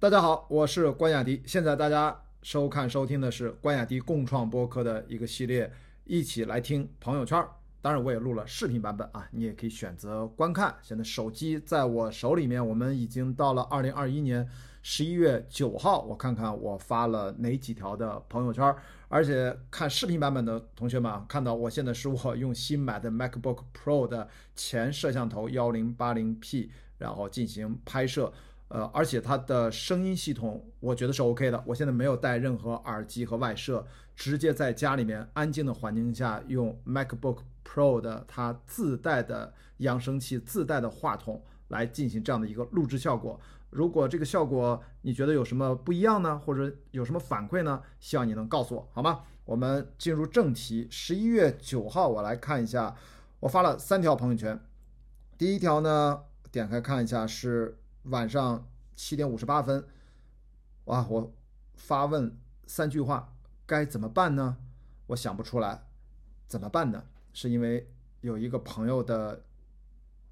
大家好，我是关雅迪。现在大家收看收听的是关雅迪共创播客的一个系列，一起来听朋友圈。当然，我也录了视频版本啊，你也可以选择观看。现在手机在我手里面，我们已经到了二零二一年十一月九号。我看看我发了哪几条的朋友圈，而且看视频版本的同学们啊，看到我现在是我用新买的 MacBook Pro 的前摄像头幺零八零 P，然后进行拍摄。呃，而且它的声音系统我觉得是 OK 的。我现在没有带任何耳机和外设，直接在家里面安静的环境下用 MacBook Pro 的它自带的扬声器、自带的话筒来进行这样的一个录制效果。如果这个效果你觉得有什么不一样呢，或者有什么反馈呢？希望你能告诉我，好吗？我们进入正题。十一月九号，我来看一下，我发了三条朋友圈。第一条呢，点开看一下是。晚上七点五十八分，哇！我发问三句话，该怎么办呢？我想不出来，怎么办呢？是因为有一个朋友的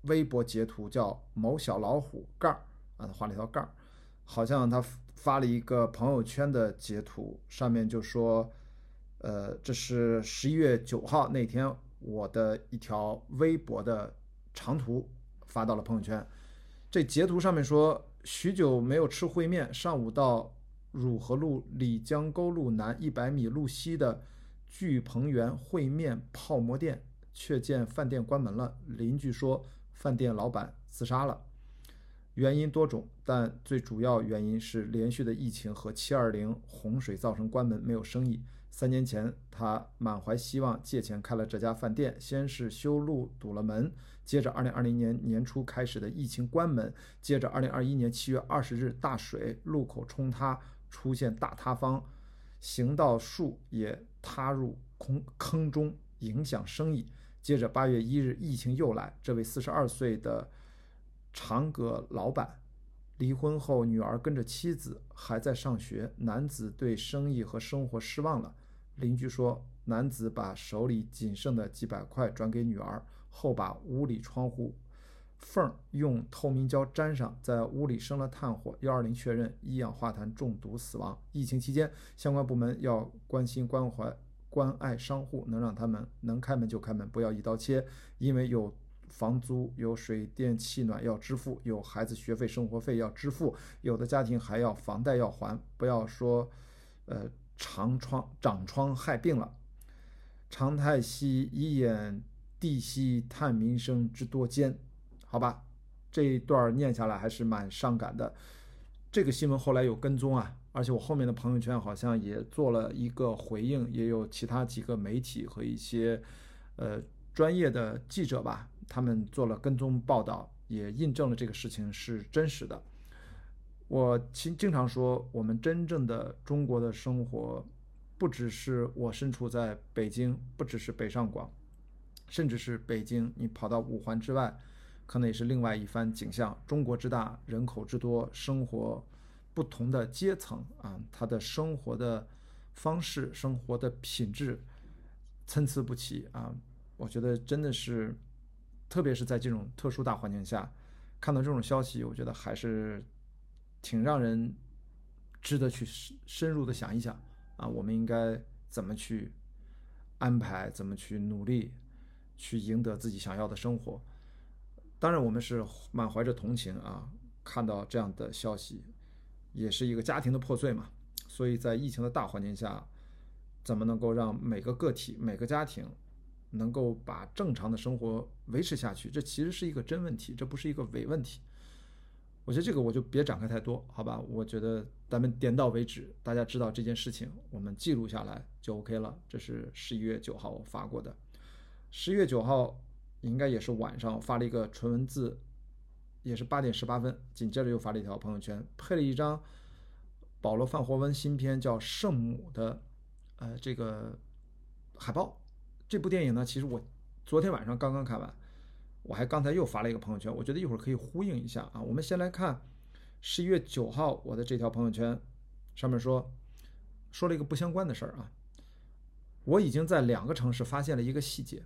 微博截图叫某小老虎盖儿啊，他画了一条盖儿，好像他发了一个朋友圈的截图，上面就说，呃，这是十一月九号那天我的一条微博的长图发到了朋友圈。这截图上面说，许久没有吃烩面，上午到汝河路李江沟路南一百米路西的聚鹏源烩面泡馍店，却见饭店关门了。邻居说，饭店老板自杀了，原因多种，但最主要原因是连续的疫情和七二零洪水造成关门，没有生意。三年前，他满怀希望借钱开了这家饭店，先是修路堵了门。接着，二零二零年年初开始的疫情关门，接着二零二一年七月二十日大水，路口冲塌，出现大塌方，行道树也塌入空坑中，影响生意。接着八月一日，疫情又来，这位四十二岁的长葛老板离婚后，女儿跟着妻子还在上学，男子对生意和生活失望了。邻居说，男子把手里仅剩的几百块转给女儿。后把屋里窗户缝用透明胶粘上，在屋里生了炭火。幺二零确认一氧化碳中毒死亡。疫情期间，相关部门要关心关怀关爱商户，能让他们能开门就开门，不要一刀切。因为有房租、有水电气暖要支付，有孩子学费、生活费要支付，有的家庭还要房贷要还。不要说，呃，长疮长疮害病了。常泰熙一眼。地息探民生之多艰，好吧，这一段念下来还是蛮伤感的。这个新闻后来有跟踪啊，而且我后面的朋友圈好像也做了一个回应，也有其他几个媒体和一些呃专业的记者吧，他们做了跟踪报道，也印证了这个事情是真实的。我经经常说，我们真正的中国的生活，不只是我身处在北京，不只是北上广。甚至是北京，你跑到五环之外，可能也是另外一番景象。中国之大，人口之多，生活不同的阶层啊，他的生活的方式、生活的品质参差不齐啊。我觉得真的是，特别是在这种特殊大环境下，看到这种消息，我觉得还是挺让人值得去深深入的想一想啊。我们应该怎么去安排，怎么去努力？去赢得自己想要的生活，当然我们是满怀着同情啊，看到这样的消息，也是一个家庭的破碎嘛。所以在疫情的大环境下，怎么能够让每个个体、每个家庭能够把正常的生活维持下去？这其实是一个真问题，这不是一个伪问题。我觉得这个我就别展开太多，好吧？我觉得咱们点到为止，大家知道这件事情，我们记录下来就 OK 了。这是十一月九号我发过的。十一月九号，应该也是晚上发了一个纯文字，也是八点十八分。紧接着又发了一条朋友圈，配了一张保罗·范霍温新片叫《圣母》的，呃，这个海报。这部电影呢，其实我昨天晚上刚刚看完，我还刚才又发了一个朋友圈，我觉得一会儿可以呼应一下啊。我们先来看十一月九号我的这条朋友圈，上面说说了一个不相关的事儿啊。我已经在两个城市发现了一个细节。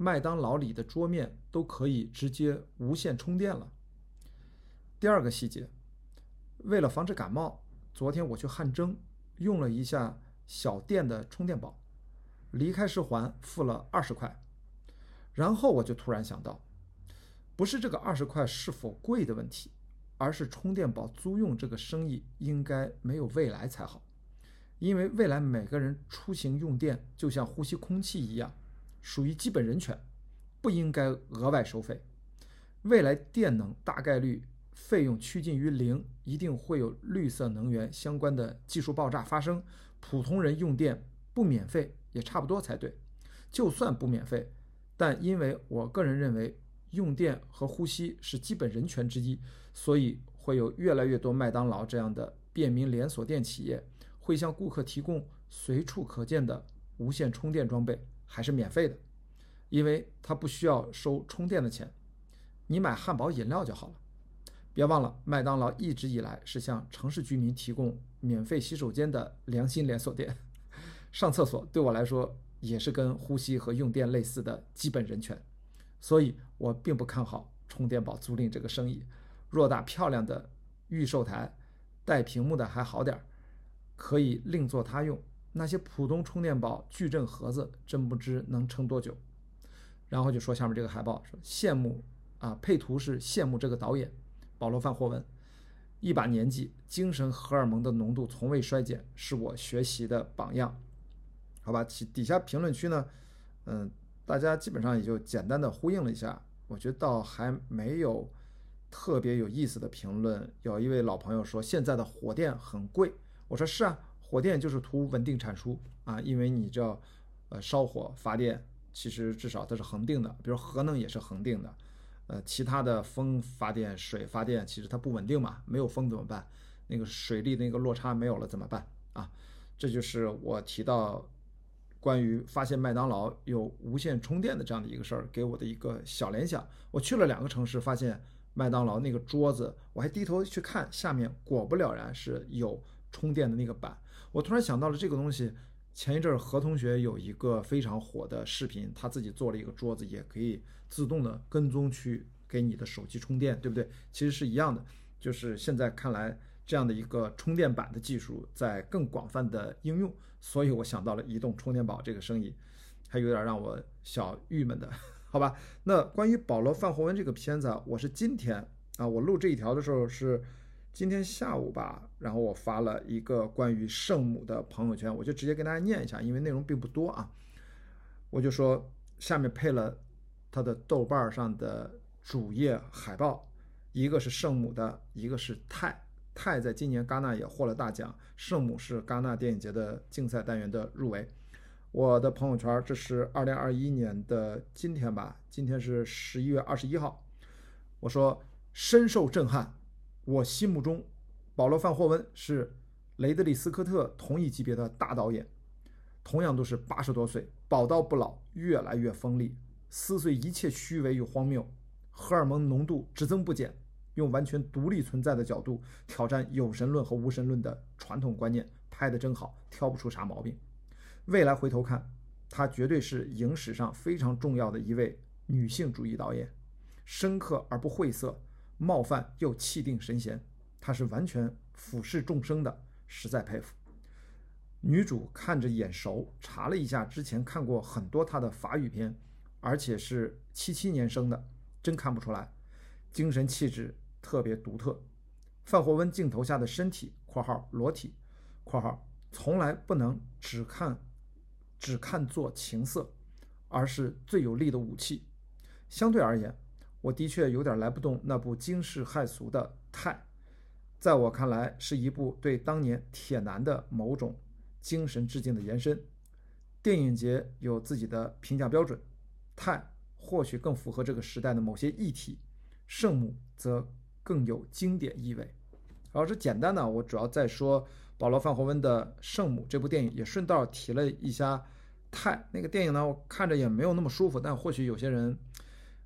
麦当劳里的桌面都可以直接无线充电了。第二个细节，为了防止感冒，昨天我去汗蒸，用了一下小店的充电宝，离开时还付了二十块。然后我就突然想到，不是这个二十块是否贵的问题，而是充电宝租用这个生意应该没有未来才好，因为未来每个人出行用电就像呼吸空气一样，属于基本人权，不应该额外收费。未来电能大概率费用趋近于零，一定会有绿色能源相关的技术爆炸发生，普通人用电不免费也差不多才对。就算不免费。但因为我个人认为用电和呼吸是基本人权之一，所以会有越来越多麦当劳这样的便民连锁店企业会向顾客提供随处可见的无线充电装备，还是免费的，因为它不需要收充电的钱，你买汉堡饮料就好了。别忘了，麦当劳一直以来是向城市居民提供免费洗手间的良心连锁店，上厕所对我来说。也是跟呼吸和用电类似的基本人权，所以我并不看好充电宝租赁这个生意。偌大漂亮的预售台，带屏幕的还好点儿，可以另作他用。那些普通充电宝矩阵盒子，真不知能撑多久。然后就说下面这个海报，说羡慕啊，配图是羡慕这个导演保罗·范霍文，一把年纪，精神荷尔蒙的浓度从未衰减，是我学习的榜样。好吧，其底下评论区呢，嗯，大家基本上也就简单的呼应了一下，我觉得倒还没有特别有意思的评论。有一位老朋友说现在的火电很贵，我说是啊，火电就是图稳定产出啊，因为你知道，呃，烧火发电其实至少它是恒定的，比如核能也是恒定的，呃，其他的风发电、水发电其实它不稳定嘛，没有风怎么办？那个水力那个落差没有了怎么办啊？这就是我提到。关于发现麦当劳有无线充电的这样的一个事儿，给我的一个小联想。我去了两个城市，发现麦当劳那个桌子，我还低头去看下面，果不了然是有充电的那个板。我突然想到了这个东西。前一阵儿何同学有一个非常火的视频，他自己做了一个桌子，也可以自动的跟踪去给你的手机充电，对不对？其实是一样的，就是现在看来。这样的一个充电板的技术在更广泛的应用，所以我想到了移动充电宝这个生意，还有点让我小郁闷的，好吧？那关于保罗·范霍温这个片子啊，我是今天啊，我录这一条的时候是今天下午吧，然后我发了一个关于圣母的朋友圈，我就直接跟大家念一下，因为内容并不多啊，我就说下面配了他的豆瓣上的主页海报，一个是圣母的，一个是泰。泰在今年戛纳也获了大奖，圣母是戛纳电影节的竞赛单元的入围。我的朋友圈，这是二零二一年的今天吧？今天是十一月二十一号。我说深受震撼，我心目中保罗·范霍温是雷德利·斯科特同一级别的大导演，同样都是八十多岁，宝刀不老，越来越锋利，撕碎一切虚伪与荒谬，荷尔蒙浓度只增不减。用完全独立存在的角度挑战有神论和无神论的传统观念，拍得真好，挑不出啥毛病。未来回头看，她绝对是影史上非常重要的一位女性主义导演，深刻而不晦涩，冒犯又气定神闲。她是完全俯视众生的，实在佩服。女主看着眼熟，查了一下，之前看过很多她的法语片，而且是七七年生的，真看不出来，精神气质。特别独特，范霍温镜头下的身体（括号裸体）（括号）从来不能只看，只看作情色，而是最有力的武器。相对而言，我的确有点来不动那部惊世骇俗的《泰》，在我看来是一部对当年铁男的某种精神致敬的延伸。电影节有自己的评价标准，《泰》或许更符合这个时代的某些议题，《圣母》则。更有经典意味。然后这简单的，我主要在说保罗·范霍温的《圣母》这部电影，也顺道提了一下《泰》那个电影呢。我看着也没有那么舒服，但或许有些人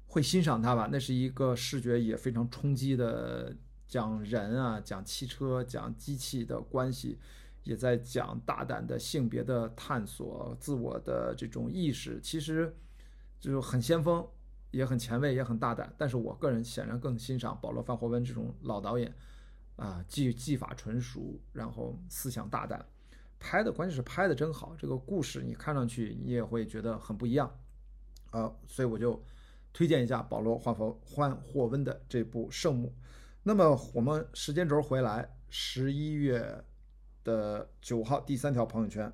会欣赏它吧。那是一个视觉也非常冲击的，讲人啊，讲汽车，讲机器的关系，也在讲大胆的性别的探索，自我的这种意识，其实就是很先锋。也很前卫，也很大胆，但是我个人显然更欣赏保罗·范霍温这种老导演，啊，技技法纯熟，然后思想大胆，拍的关键是拍的真好，这个故事你看上去你也会觉得很不一样，啊，所以我就推荐一下保罗·霍佛换霍温的这部《圣母》。那么我们时间轴回来，十一月的九号第三条朋友圈，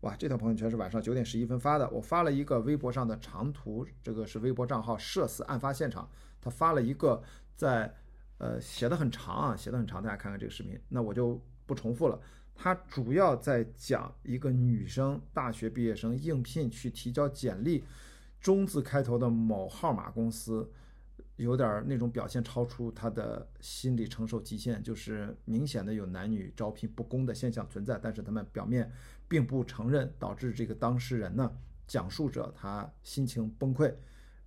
哇，这条朋友圈是晚上九点十一分发的，我发了一个微博上的长图，这个是微博账号社死案发现场，他发了一个在。呃，写的很长啊，写的很长，大家看看这个视频，那我就不重复了。他主要在讲一个女生大学毕业生应聘去提交简历，中字开头的某号码公司，有点那种表现超出他的心理承受极限，就是明显的有男女招聘不公的现象存在，但是他们表面并不承认，导致这个当事人呢，讲述者他心情崩溃，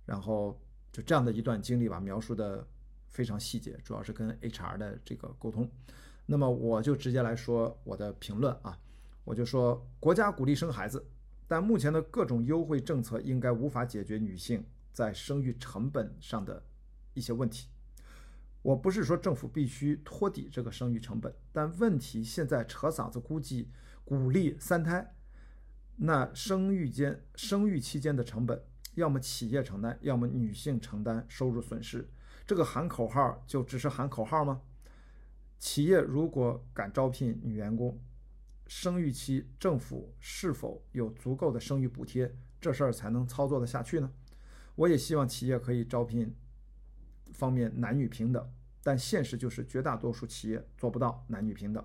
然后就这样的一段经历吧，描述的。非常细节，主要是跟 HR 的这个沟通。那么我就直接来说我的评论啊，我就说国家鼓励生孩子，但目前的各种优惠政策应该无法解决女性在生育成本上的一些问题。我不是说政府必须托底这个生育成本，但问题现在扯嗓子估计鼓励三胎，那生育间生育期间的成本，要么企业承担，要么女性承担收入损失。这个喊口号就只是喊口号吗？企业如果敢招聘女员工，生育期政府是否有足够的生育补贴，这事儿才能操作得下去呢？我也希望企业可以招聘方面男女平等，但现实就是绝大多数企业做不到男女平等。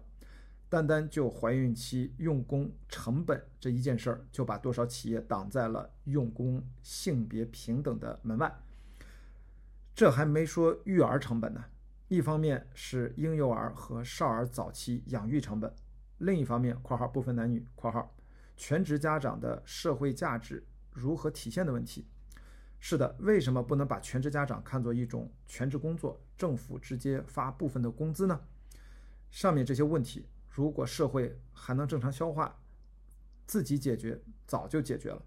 单单就怀孕期用工成本这一件事儿，就把多少企业挡在了用工性别平等的门外。这还没说育儿成本呢，一方面是婴幼儿和少儿早期养育成本，另一方面（括号不分男女）（括号全职家长的社会价值如何体现的问题）。是的，为什么不能把全职家长看作一种全职工作，政府直接发部分的工资呢？上面这些问题，如果社会还能正常消化，自己解决早就解决了，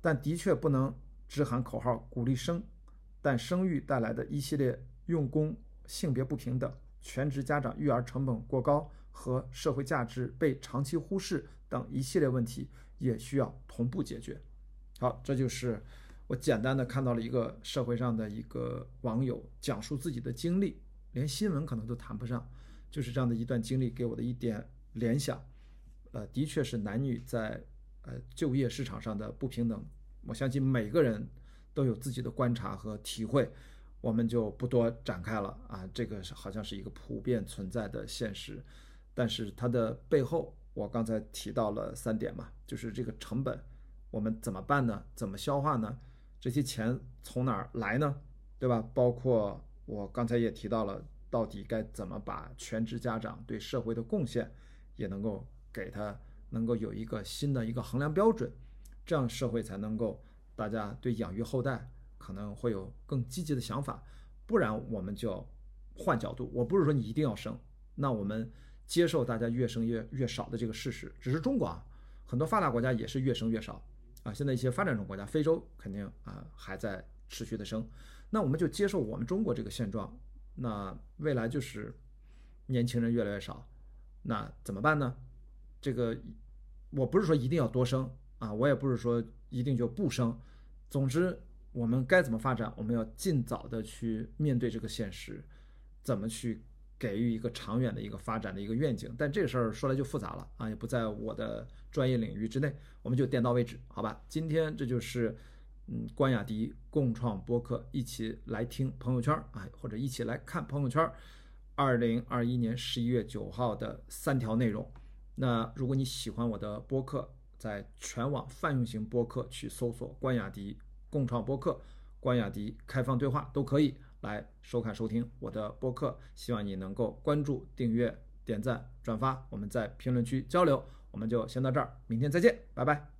但的确不能只喊口号鼓励生。但生育带来的一系列用工性别不平等、全职家长育儿成本过高和社会价值被长期忽视等一系列问题，也需要同步解决。好，这就是我简单的看到了一个社会上的一个网友讲述自己的经历，连新闻可能都谈不上，就是这样的一段经历给我的一点联想。呃，的确是男女在呃就业市场上的不平等，我相信每个人。都有自己的观察和体会，我们就不多展开了啊。这个好像是一个普遍存在的现实，但是它的背后，我刚才提到了三点嘛，就是这个成本，我们怎么办呢？怎么消化呢？这些钱从哪儿来呢？对吧？包括我刚才也提到了，到底该怎么把全职家长对社会的贡献也能够给他能够有一个新的一个衡量标准，这样社会才能够。大家对养育后代可能会有更积极的想法，不然我们就换角度。我不是说你一定要生，那我们接受大家越生越越少的这个事实。只是中国啊，很多发达国家也是越生越少啊。现在一些发展中国家，非洲肯定啊还在持续的生，那我们就接受我们中国这个现状。那未来就是年轻人越来越少，那怎么办呢？这个我不是说一定要多生啊，我也不是说。一定就不生。总之，我们该怎么发展？我们要尽早的去面对这个现实，怎么去给予一个长远的一个发展的一个愿景？但这个事儿说来就复杂了啊，也不在我的专业领域之内，我们就点到为止，好吧？今天这就是嗯，关雅迪共创播客，一起来听朋友圈啊，或者一起来看朋友圈。二零二一年十一月九号的三条内容。那如果你喜欢我的播客，在全网泛用型播客去搜索“关雅迪共创播客”、“关雅迪开放对话”都可以来收看收听我的播客。希望你能够关注、订阅、点赞、转发，我们在评论区交流。我们就先到这儿，明天再见，拜拜。